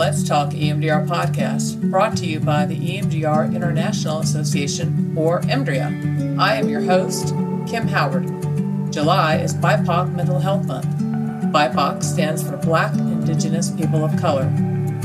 Let's Talk EMDR podcast, brought to you by the EMDR International Association, or EMDRIA. I am your host, Kim Howard. July is BIPOC Mental Health Month. BIPOC stands for Black, Indigenous, People of Color.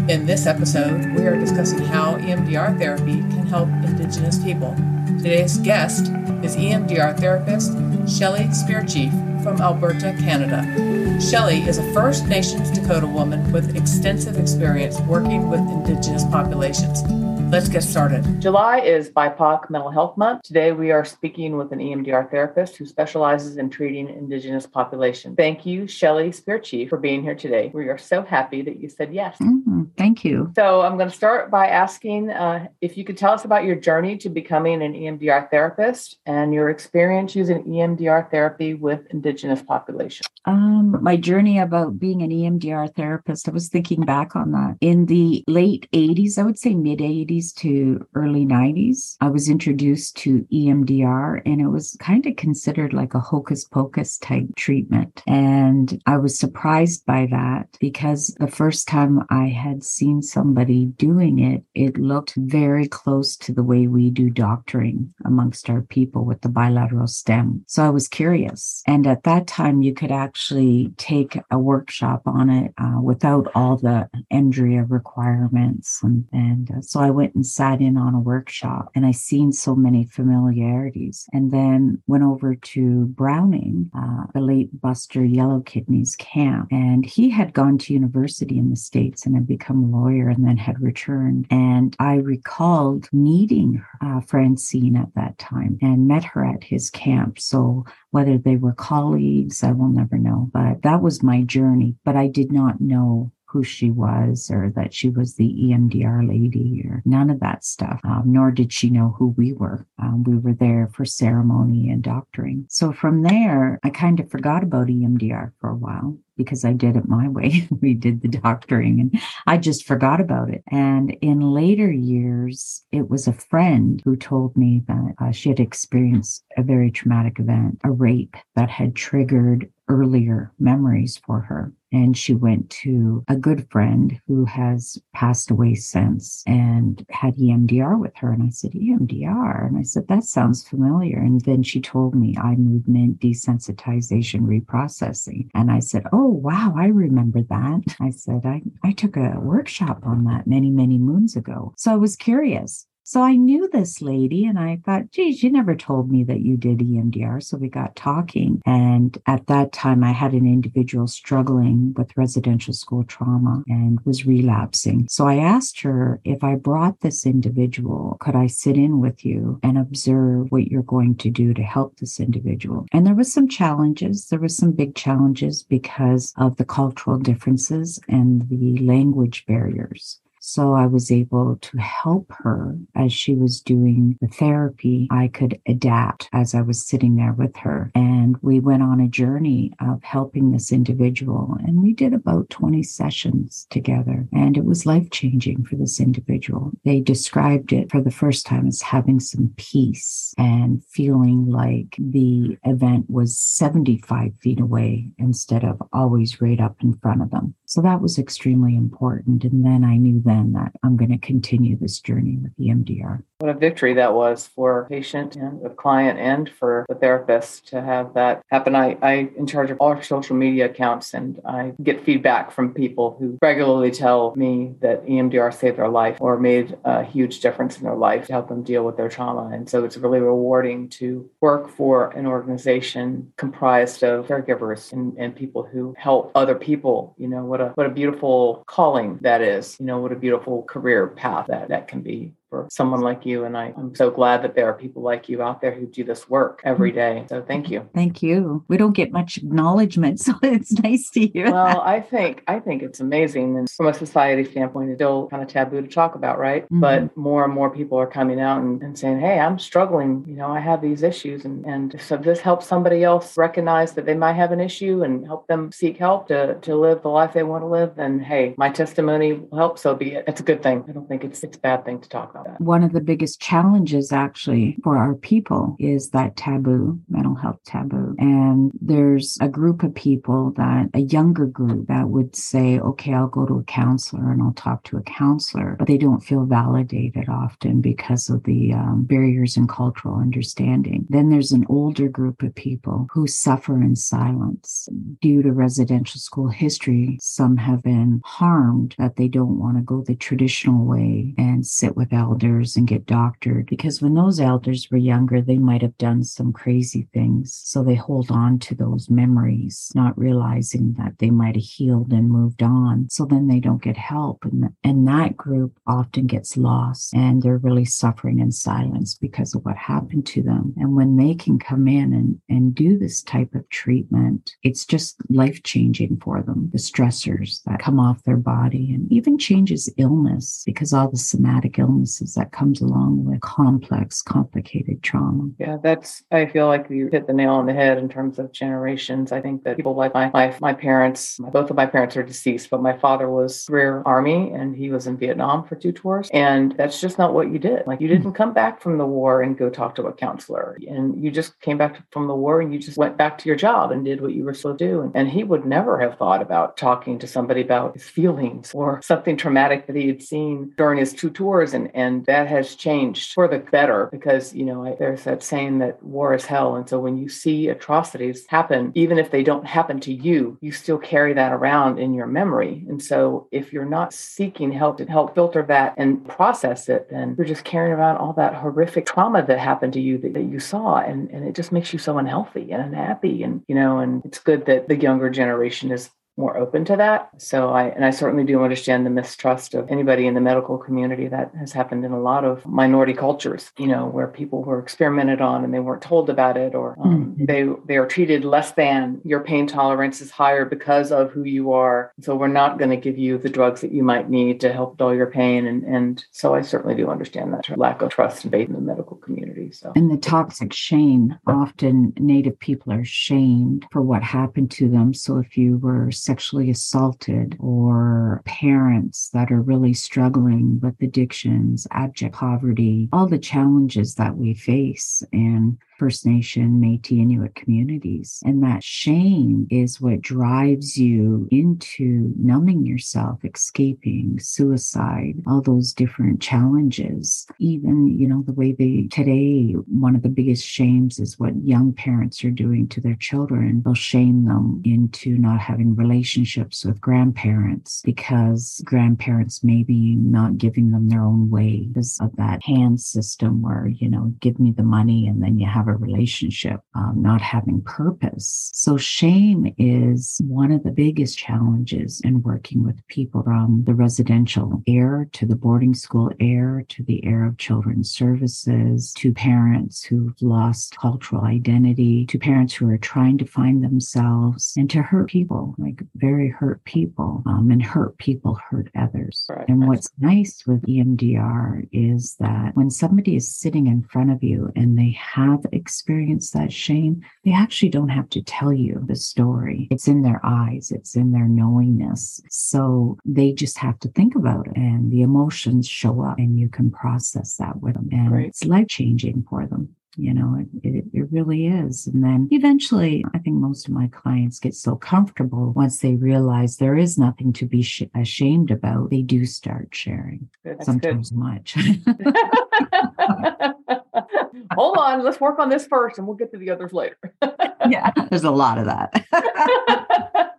In this episode, we are discussing how EMDR therapy can help Indigenous people. Today's guest is EMDR therapist Shelley Spear Chief from Alberta, Canada. Shelley is a First Nations Dakota woman with extensive experience working with Indigenous populations. Let's get started. July is BIPOC Mental Health Month. Today we are speaking with an EMDR therapist who specializes in treating Indigenous populations. Thank you, Shelley Spear Chief, for being here today. We are so happy that you said yes. Mm-hmm. Thank you. So I'm going to start by asking uh, if you could tell us about your journey to becoming an EMDR therapist and your experience using EMDR therapy with Indigenous populations. Um, my journey about being an EMDR therapist, I was thinking back on that. In the late 80s, I would say mid 80s to early 90s, I was introduced to EMDR and it was kind of considered like a hocus pocus type treatment. And I was surprised by that because the first time I had seen somebody doing it, it looked very close to the way we do doctoring amongst our people with the bilateral stim. So I was curious. And at that time, you could actually take a workshop on it uh, without all the EMDRIA requirements. And, and uh, so I went and sat in on a workshop and I seen so many familiarities and then went over to Browning, uh, the late Buster Yellow Kidneys camp. And he had gone to university in the States and had become a lawyer and then had returned. And I recalled meeting uh, Francine at that time and met her at his camp. So whether they were colleagues, I will never know. But that was my journey. But I did not know who she was or that she was the EMDR lady or none of that stuff, um, nor did she know who we were. Um, we were there for ceremony and doctoring. So from there, I kind of forgot about EMDR for a while because I did it my way. we did the doctoring and I just forgot about it. And in later years, it was a friend who told me that uh, she had experienced a very traumatic event, a rape that had triggered earlier memories for her. And she went to a good friend who has passed away since and had EMDR with her. And I said, EMDR? And I said, that sounds familiar. And then she told me eye movement desensitization reprocessing. And I said, Oh, wow, I remember that. I said, I, I took a workshop on that many, many moons ago. So I was curious. So I knew this lady and I thought, geez, you never told me that you did EMDR. So we got talking. And at that time, I had an individual struggling with residential school trauma and was relapsing. So I asked her if I brought this individual, could I sit in with you and observe what you're going to do to help this individual? And there was some challenges. There was some big challenges because of the cultural differences and the language barriers. So I was able to help her as she was doing the therapy. I could adapt as I was sitting there with her. And we went on a journey of helping this individual. And we did about 20 sessions together. And it was life changing for this individual. They described it for the first time as having some peace and feeling like the event was 75 feet away instead of always right up in front of them. So that was extremely important. And then I knew then that I'm going to continue this journey with EMDR. What a victory that was for patient and the client and for the therapist to have that happen. I, I in charge of all our social media accounts and I get feedback from people who regularly tell me that EMDR saved their life or made a huge difference in their life to help them deal with their trauma. And so it's really rewarding to work for an organization comprised of caregivers and, and people who help other people. You know, what a what a beautiful calling that is. You know, what a beautiful career path that that can be for someone like you. And I, am so glad that there are people like you out there who do this work every mm. So thank you. Thank you. We don't get much acknowledgement, so it's nice to hear. Well, that. I think I think it's amazing, and from a society standpoint, it's still kind of taboo to talk about, right? Mm-hmm. But more and more people are coming out and, and saying, "Hey, I'm struggling. You know, I have these issues," and and so this helps somebody else recognize that they might have an issue and help them seek help to to live the life they want to live. Then, hey, my testimony will help. So be it. It's a good thing. I don't think it's it's a bad thing to talk about. One of the biggest challenges actually for our people is that taboo, mental health taboo. And there's a group of people that, a younger group that would say, okay, I'll go to a counselor and I'll talk to a counselor, but they don't feel validated often because of the um, barriers in cultural understanding. Then there's an older group of people who suffer in silence due to residential school history. Some have been harmed that they don't want to go the traditional way and sit with elders and get doctored because when those elders were younger, they might have done some crazy things. So they hold on to those memories, not realizing that they might have healed and moved on. So then they don't get help. And, and that group often gets lost and they're really suffering in silence because of what happened to them. And when they can come in and, and do this type of treatment, it's just life changing for them. The stressors that come off their body and even changes illness because all the somatic that comes along with complex, complicated trauma. Yeah, that's, I feel like you hit the nail on the head in terms of generations. I think that people like my, my, my parents, both of my parents are deceased, but my father was rear army and he was in Vietnam for two tours. And that's just not what you did. Like you hmm. didn't come back from the war and go talk to a counselor. And you just came back from the war and you just went back to your job and did what you were supposed to do. And, and he would never have thought about talking to somebody about his feelings or something traumatic that he had seen during his two tours. And, and that has changed for the better because, you know, there's that saying that war is hell. And so when you see atrocities happen, even if they don't happen to you, you still carry that around in your memory. And so if you're not seeking help to help filter that and process it, then you're just carrying around all that horrific trauma that happened to you that, that you saw. And, and it just makes you so unhealthy and unhappy. And, you know, and it's good that the younger generation is more open to that. So I and I certainly do understand the mistrust of anybody in the medical community that has happened in a lot of minority cultures, you know, where people were experimented on and they weren't told about it or um, mm-hmm. they they are treated less than your pain tolerance is higher because of who you are. So we're not going to give you the drugs that you might need to help dull your pain and and so I certainly do understand that lack of trust and faith in the medical community. So and the toxic shame often native people are shamed for what happened to them. So if you were sexually assaulted or parents that are really struggling with addictions, abject poverty, all the challenges that we face. And First Nation, Metis, Inuit communities. And that shame is what drives you into numbing yourself, escaping, suicide, all those different challenges. Even, you know, the way they today, one of the biggest shames is what young parents are doing to their children. They'll shame them into not having relationships with grandparents because grandparents maybe not giving them their own way because of that hand system where, you know, give me the money and then you have have a relationship, um, not having purpose. So, shame is one of the biggest challenges in working with people from the residential air to the boarding school air to the air of children's services to parents who've lost cultural identity to parents who are trying to find themselves and to hurt people, like very hurt people. Um, and hurt people hurt others. Right. And what's nice with EMDR is that when somebody is sitting in front of you and they have experienced that shame, they actually don't have to tell you the story. It's in their eyes, it's in their knowingness. So they just have to think about it and the emotions show up and you can process that with them. And right. it's life changing for them you know it, it, it, really is and then eventually i think most of my clients get so comfortable once they realize there is nothing to be sh- ashamed about they do start sharing That's sometimes good. much hold on, let's work on this first and we'll get to the others later. yeah, there's a lot of that.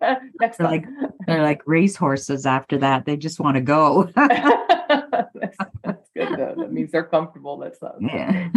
Next they're like they're like racehorses after that. They just want to go. that's, that's, good though. Means they're comfortable. That's not yeah.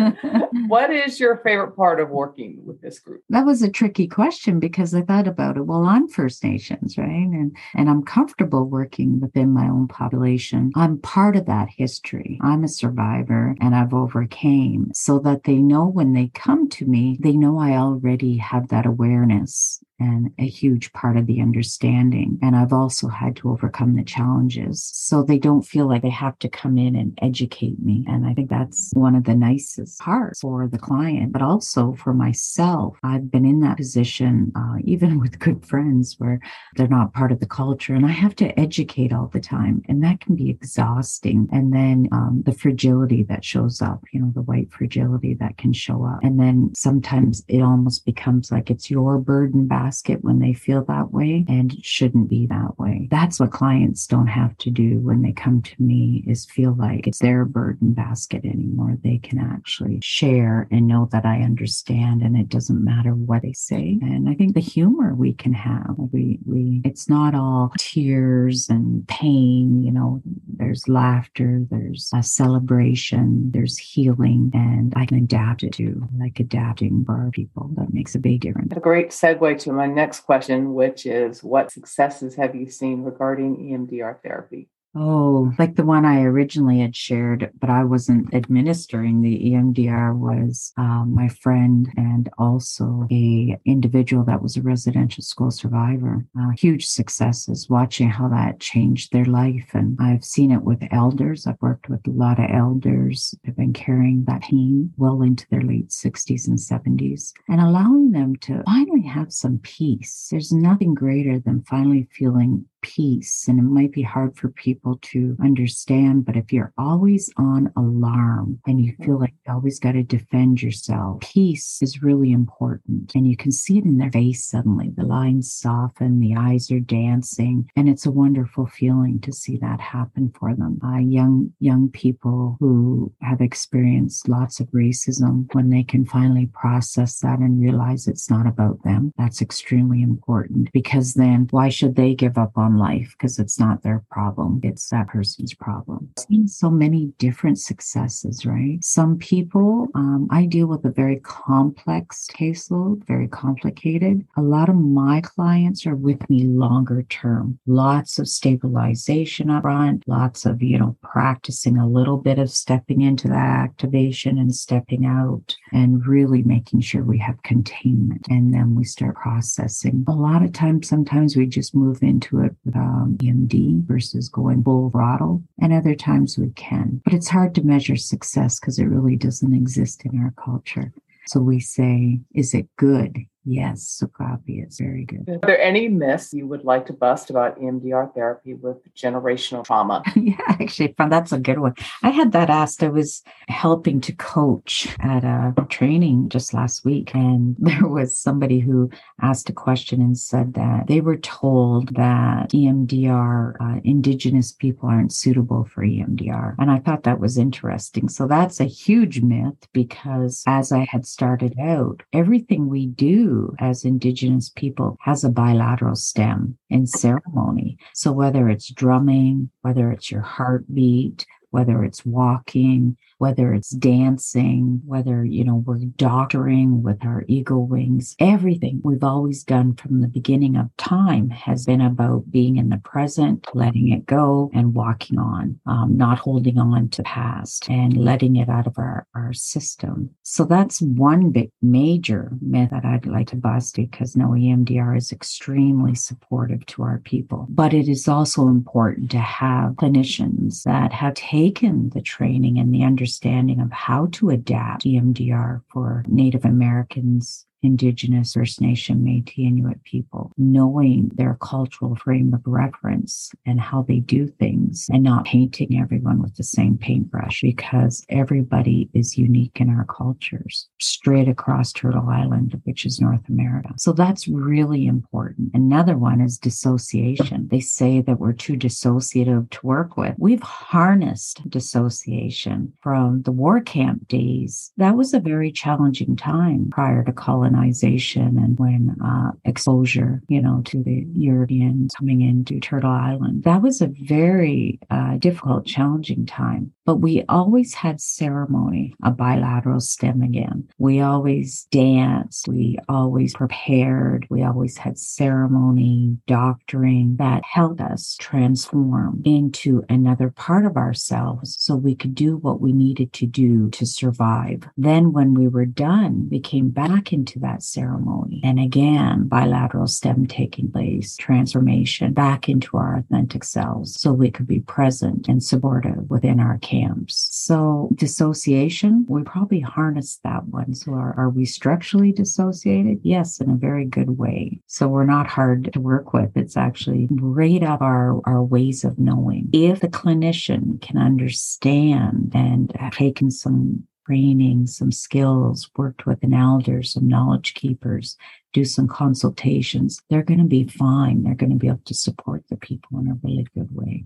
what is your favorite part of working with this group? That was a tricky question because I thought about it. Well, I'm First Nations, right? And and I'm comfortable working within my own population. I'm part of that history. I'm a survivor and I've overcame so that they know when they come to me, they know I already have that awareness and a huge part of the understanding. And I've also had to overcome the challenges so they don't feel like they have to come in and educate me. And I think that's one of the nicest parts for the client, but also for myself. I've been in that position, uh, even with good friends where they're not part of the culture and I have to educate all the time. And that can be exhausting. And then um, the fragility that shows up, you know, the white fragility that can show up. And then sometimes it almost becomes like it's your burden basket when they feel that way and it shouldn't be that way. That's what clients don't have to do when they come to me is feel like it's their burden basket anymore. They can actually share and know that I understand and it doesn't matter what they say. And I think the humor we can have, we, we, it's not all tears and pain, you know, there's laughter, there's a celebration, there's healing, and I can adapt it to like adapting for our people. That makes a big difference. A great segue to my next question, which is what successes have you seen regarding EMDR therapy? Oh, like the one I originally had shared, but I wasn't administering the EMDR was um, my friend and also a individual that was a residential school survivor. Uh, huge successes watching how that changed their life. And I've seen it with elders. I've worked with a lot of elders who've been carrying that pain well into their late 60s and 70s and allowing them to finally have some peace. There's nothing greater than finally feeling peace. And it might be hard for people to understand, but if you're always on alarm and you feel like you always got to defend yourself, peace is really important. And you can see it in their face suddenly. The lines soften, the eyes are dancing, and it's a wonderful feeling to see that happen for them. Uh, young, young people who have experienced lots of racism, when they can finally process that and realize it's not about them, that's extremely important because then why should they give up on on life because it's not their problem. It's that person's problem. I've seen so many different successes, right? Some people, um, I deal with a very complex caseload, very complicated. A lot of my clients are with me longer term, lots of stabilization up front, lots of, you know, practicing a little bit of stepping into that activation and stepping out and really making sure we have containment. And then we start processing. A lot of times, sometimes we just move into it um, EMD versus going full throttle. And other times we can. But it's hard to measure success because it really doesn't exist in our culture. So we say, is it good? Yes, Sukapi is very good. Are there any myths you would like to bust about EMDR therapy with generational trauma? yeah, actually, that's a good one. I had that asked. I was helping to coach at a training just last week, and there was somebody who asked a question and said that they were told that EMDR, uh, Indigenous people aren't suitable for EMDR. And I thought that was interesting. So that's a huge myth because as I had started out, everything we do as Indigenous people has a bilateral stim in ceremony. So whether it's drumming, whether it's your heartbeat, whether it's walking, whether it's dancing, whether, you know, we're doctoring with our eagle wings, everything we've always done from the beginning of time has been about being in the present, letting it go and walking on, um, not holding on to past and letting it out of our, our system. So that's one big major myth that I'd like to bust because no EMDR is extremely supportive to our people. But it is also important to have clinicians that have taken the training and the understanding understanding of how to adapt EMDR for Native Americans Indigenous, First Nation, Métis, Inuit people, knowing their cultural frame of reference and how they do things and not painting everyone with the same paintbrush because everybody is unique in our cultures straight across Turtle Island, which is North America. So that's really important. Another one is dissociation. They say that we're too dissociative to work with. We've harnessed dissociation from the war camp days. That was a very challenging time prior to colonization colonization and when uh, exposure, you know, to the Europeans coming into Turtle Island. That was a very uh, difficult, challenging time. But we always had ceremony, a bilateral stim again. We always danced. We always prepared. We always had ceremony, doctoring that helped us transform into another part of ourselves so we could do what we needed to do to survive. Then when we were done, we came back into that ceremony. And again, bilateral stim taking place, transformation back into our authentic selves so we could be present and supportive within our camps. So dissociation, we probably harness that one. So are, are we structurally dissociated? Yes, in a very good way. So we're not hard to work with. It's actually right up our, our ways of knowing. If the clinician can understand and have taken some training, some skills, worked with an elder, some knowledge keepers, do some consultations, they're going to be fine. They're going to be able to support the people in a really good way.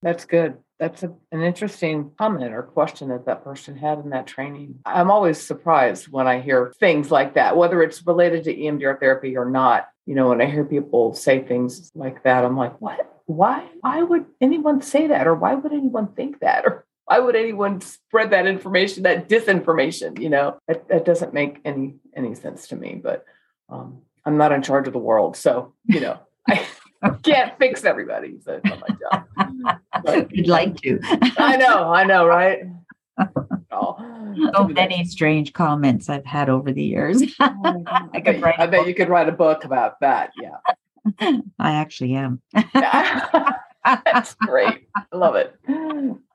That's good. That's a, an interesting comment or question that that person had in that training. I'm always surprised when I hear things like that, whether it's related to EMDR therapy or not. You know, when I hear people say things like that, I'm like, what? Why? Why would anyone say that? Or why would anyone think that? Or why would anyone spread that information, that disinformation? You know, that, that doesn't make any any sense to me. But um, I'm not in charge of the world, so you know, I can't fix everybody. So it's not my job. But, You'd like to. I know, I know, right? Oh, so many strange comments I've had over the years. Oh I, could write I bet you could write a book about that. Yeah. I actually am. That's great. I love it.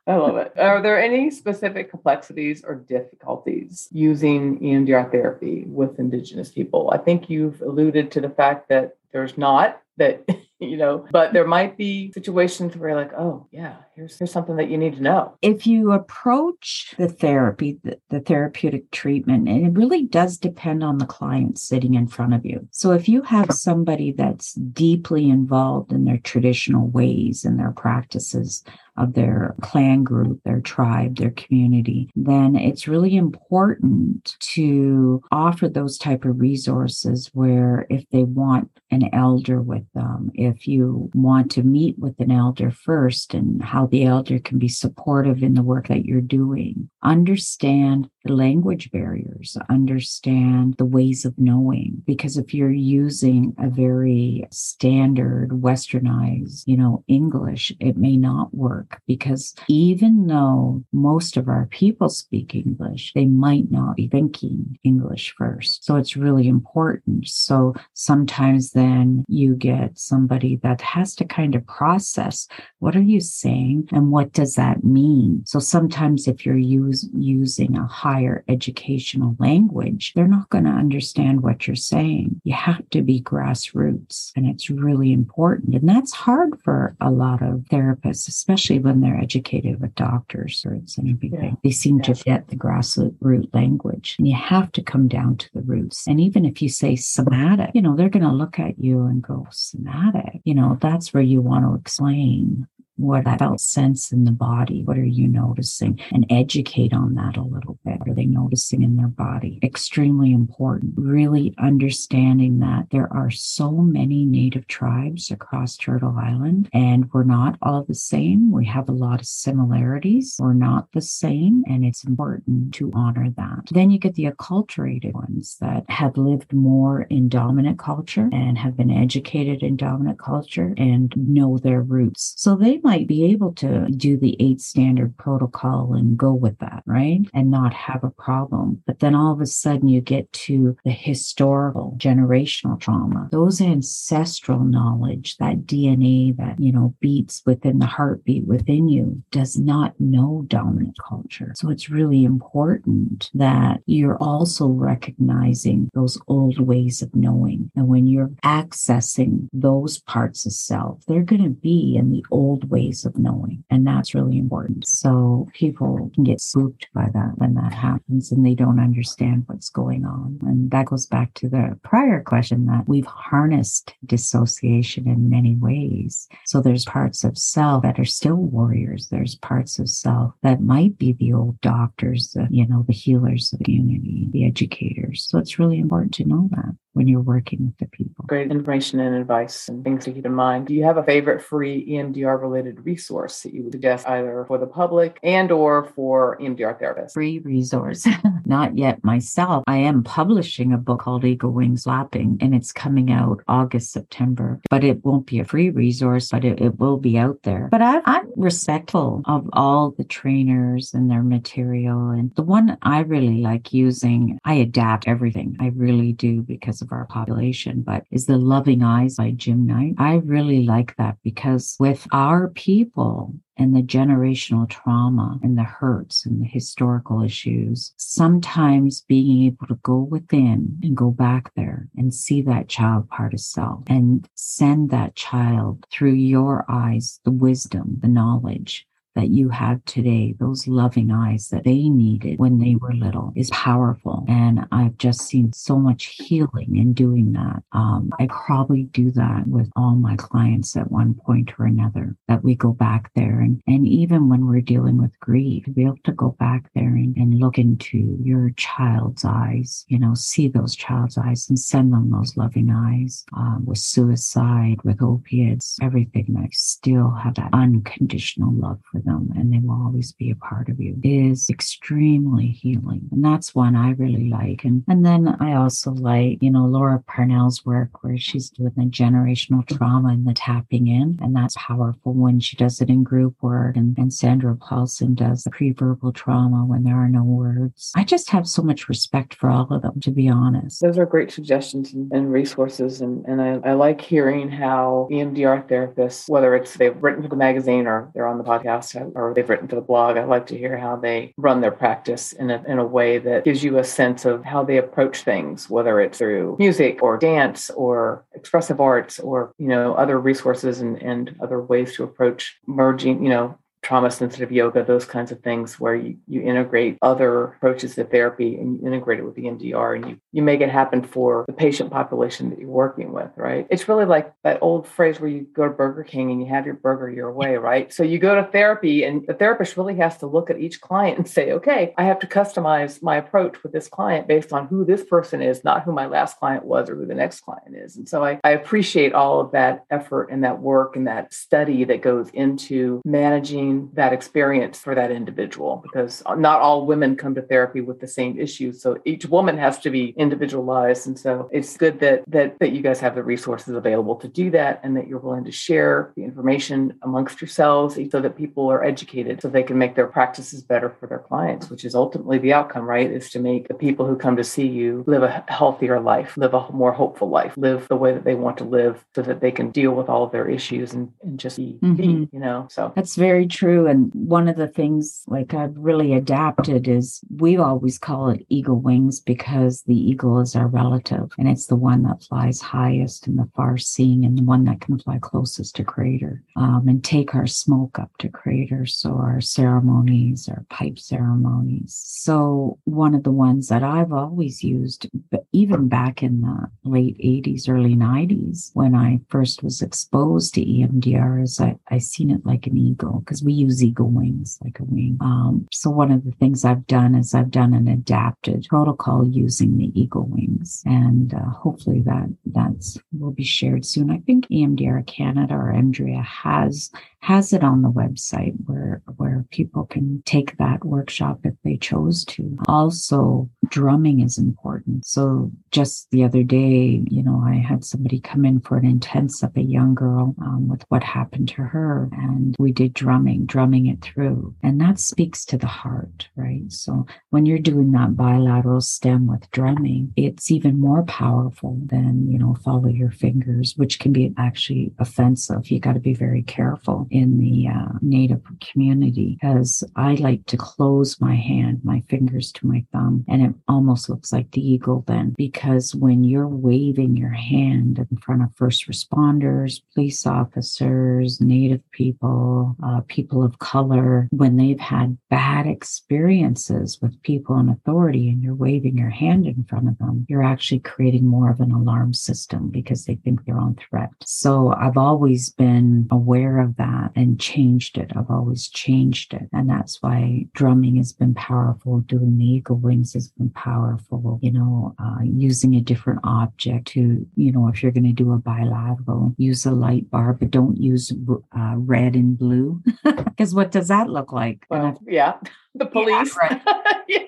I love it. Are there any specific complexities or difficulties using EMDR therapy with Indigenous people? I think you've alluded to the fact that there's not, that you know but there might be situations where you're like oh yeah here's here's something that you need to know if you approach the therapy the, the therapeutic treatment and it really does depend on the client sitting in front of you so if you have somebody that's deeply involved in their traditional ways and their practices of their clan group, their tribe, their community, then it's really important to offer those type of resources where if they want an elder with them, if you want to meet with an elder first and how the elder can be supportive in the work that you're doing, understand the language barriers, understand the ways of knowing. Because if you're using a very standard, westernized, you know, English, it may not work because even though most of our people speak English, they might not be thinking English first. So it's really important. So sometimes then you get somebody that has to kind of process what are you saying and what does that mean? So sometimes if you're use, using a higher educational language, they're not going to understand what you're saying. You have to be grassroots and it's really important. And that's hard for a lot of therapists, especially when they're educated with doctors or it's everything. Yeah. They seem to get the grassroots language and you have to come down to the roots. And even if you say somatic, you know, they're going to look at you and go, somatic, you know, that's where you want to explain what I felt sense in the body. What are you noticing? And educate on that a little bit. What are they noticing in their body? Extremely important. Really understanding that there are so many native tribes across Turtle Island and we're not all the same. We have a lot of similarities. We're not the same. And it's important to honor that. Then you get the acculturated ones that have lived more in dominant culture and have been educated in dominant culture and know their roots. So they might be able to do the eight standard protocol and go with that, right? And not have a problem. But then all of a sudden you get to the historical generational trauma, those ancestral knowledge, that DNA that, you know, beats within the heartbeat within you does not know dominant culture. So it's really important that you're also recognizing those old ways of knowing. And when you're accessing those parts of self, they're going to be in the old ways ways of knowing. And that's really important. So people can get spooked by that when that happens and they don't understand what's going on. And that goes back to the prior question that we've harnessed dissociation in many ways. So there's parts of self that are still warriors. There's parts of self that might be the old doctors, the, you know, the healers of the community, the educators. So it's really important to know that when you're working with the people. Great information and advice and things to keep in mind. Do you have a favorite free EMDR related resource that you would suggest either for the public and or for EMDR therapists? Free resource. Not yet myself. I am publishing a book called Eagle Wings Flapping and it's coming out August, September, but it won't be a free resource, but it, it will be out there. But I, I'm respectful of all the trainers and their material. And the one I really like using, I adapt everything. I really do because of our population, but is the Loving Eyes by Jim Knipe. I really like that because with our people, and the generational trauma and the hurts and the historical issues, sometimes being able to go within and go back there and see that child part of self and send that child through your eyes the wisdom, the knowledge, that you have today, those loving eyes that they needed when they were little, is powerful. And I've just seen so much healing in doing that. Um, I probably do that with all my clients at one point or another, that we go back there. And, and even when we're dealing with grief, to be able to go back there and, and look into your child's eyes, you know, see those child's eyes and send them those loving eyes um, with suicide, with opiates, everything. I still have that unconditional love for them and they will always be a part of you is extremely healing. And that's one I really like. And, and then I also like, you know, Laurel Parnell's work where she's doing the generational trauma and the tapping in. And that's powerful when she does it in group work. And, and Sandra Paulsen does the pre-verbal trauma when there are no words. I just have so much respect for all of them, to be honest. Those are great suggestions and, and resources. And, and I, I like hearing how EMDR therapists, whether it's they've written for the magazine or they're on the podcast, podcast or they've written for the blog, I like to hear how they run their practice in a, in a way that gives you a sense of how they approach things, whether it's through music or dance or expressive arts or, you know, other resources and, and other ways to approach merging, you know, trauma sensitive yoga, those kinds of things where you, you integrate other approaches to therapy and you integrate it with EMDR and you, you make it happen for the patient population that you're working with, right? It's really like that old phrase where you go to Burger King and you have your burger your way, right? So you go to therapy and the therapist really has to look at each client and say, okay, I have to customize my approach with this client based on who this person is, not who my last client was or who the next client is. And so I, I appreciate all of that effort and that work and that study that goes into managing that experience for that individual because not all women come to therapy with the same issues. So each woman has to be individualized. And so it's good that that that you guys have the resources available to do that and that you're willing to share the information amongst yourselves so that people are educated so they can make their practices better for their clients which is ultimately the outcome right? Is to make the people who come to see you live a healthier life live a more hopeful life live the way that they want to live so that they can deal with all of their issues and, and just be, mm-hmm. be you know so. That's very true true. And one of the things like I've really adapted is we always call it eagle wings because the eagle is our relative and it's the one that flies highest and the far seeing and the one that can fly closest to Creator um, and take our smoke up to Creator. So our ceremonies, our pipe ceremonies. So one of the ones that I've always used, but even back in the late 80s, early 90s, when I first was exposed to EMDR, is I, I seen it like an eagle because we use eagle wings like a wing. Um, so one of the things I've done is I've done an adapted protocol using the eagle wings, and uh, hopefully that that's will be shared soon. I think EMDR Canada or EMDRIA has has it on the website where where people can take that workshop if they chose to. Also, drumming is important. So just the other day, you know, I had somebody come in for an intense intensive, a young girl um, with what happened to her, and we did drumming, drumming it through, and that speaks to the heart, right? So when you're doing that bilateral stim with drumming, it's even more powerful than you know follow your fingers, which can be actually offensive. You got to be very careful in the uh, Native community because I like to close my hand, my fingers to my thumb, and it almost looks like the eagle then. Because when you're waving your hand in front of first responders, police officers, Native people, uh, people of color, when they've had bad experiences with people in authority and you're waving your hand in front of them, you're actually creating more of an alarm system because they think they're on threat. So I've always been aware of that that and changed it. I've always changed it. And that's why drumming has been powerful. Doing the eagle wings has been powerful. You know, uh, using a different object to, you know, if you're going to do a bilateral, use a light bar, but don't use uh, red and blue. Because what does that look like? Well, yeah, the police. Yeah, right. yeah.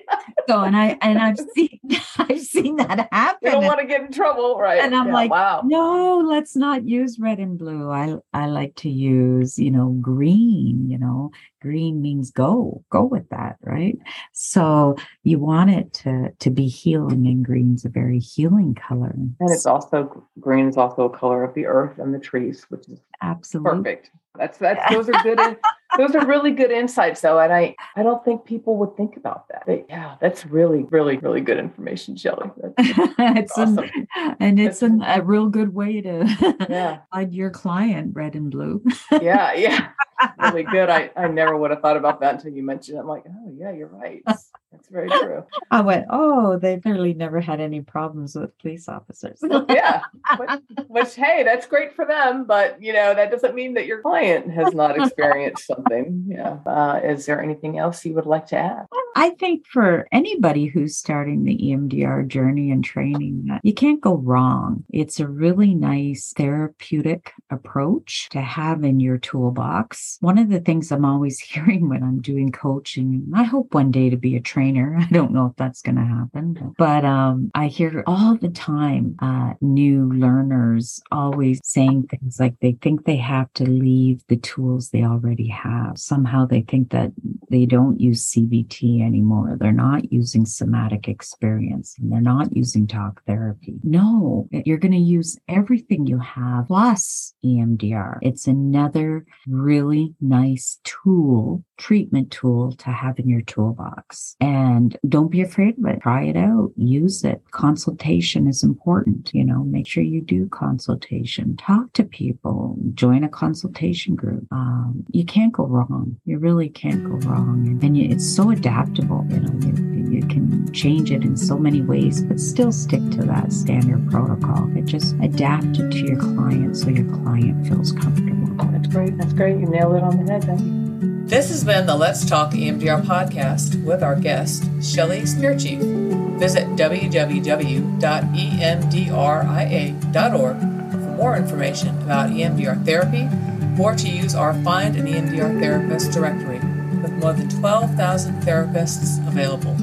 So and I and I've seen I've seen that happen. You don't want to get in trouble, right? And I'm yeah, like, wow. no, let's not use red and blue. I I like to use, you know, green, you know, green means go go with that right so you want it to to be healing and green's a very healing color and it's also green is also a color of the earth and the trees which is absolutely perfect that's that's those are good those are really good insights though and i i don't think people would think about that but yeah that's really really really good information shelly it's awesome. an, and it's an, a real good way to yeah. find your client red and blue yeah yeah really good. I, I never would have thought about that until you mentioned it. I'm like, oh yeah, you're right. That's very true. I went, oh, they clearly never had any problems with police officers. yeah. Which, which, hey, that's great for them, but you know, that doesn't mean that your client has not experienced something. Yeah. Uh, is there anything else you would like to add? I think for anybody who's starting the EMDR journey and training, you can't go wrong. It's a really nice therapeutic approach to have in your toolbox. One of the things I'm always hearing when I'm doing coaching, I hope one day to be a trainer. I don't know if that's going to happen, but um, I hear all the time uh, new learners always saying things like they think they have to leave the tools they already have. Somehow they think that they don't use CBT anymore. They're not using somatic experience and they're not using talk therapy. No, you're going to use everything you have plus EMDR. It's another really nice tool, treatment tool to have in your toolbox. And don't be afraid of it. Try it out. Use it. Consultation is important. You know, make sure you do consultation. Talk to people. Join a consultation group. Um, you can't go wrong. You really can't go wrong. And you, it's so adaptable. You know, you, you can change it in so many ways, but still stick to that standard protocol. It just adapt it to your client so your client feels comfortable. Oh, that's great. That's great. You nailed it on the head, don't you? This has been the Let's Talk EMDR podcast with our guest, Shelly Spear Chief. Visit www.emdria.org for more information about EMDR therapy or to use our Find an EMDR Therapist directory with more than 12,000 therapists available.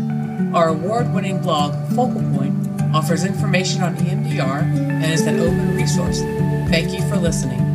Our award winning blog, Focal Point, offers information on EMDR and is an open resource. Thank you for listening.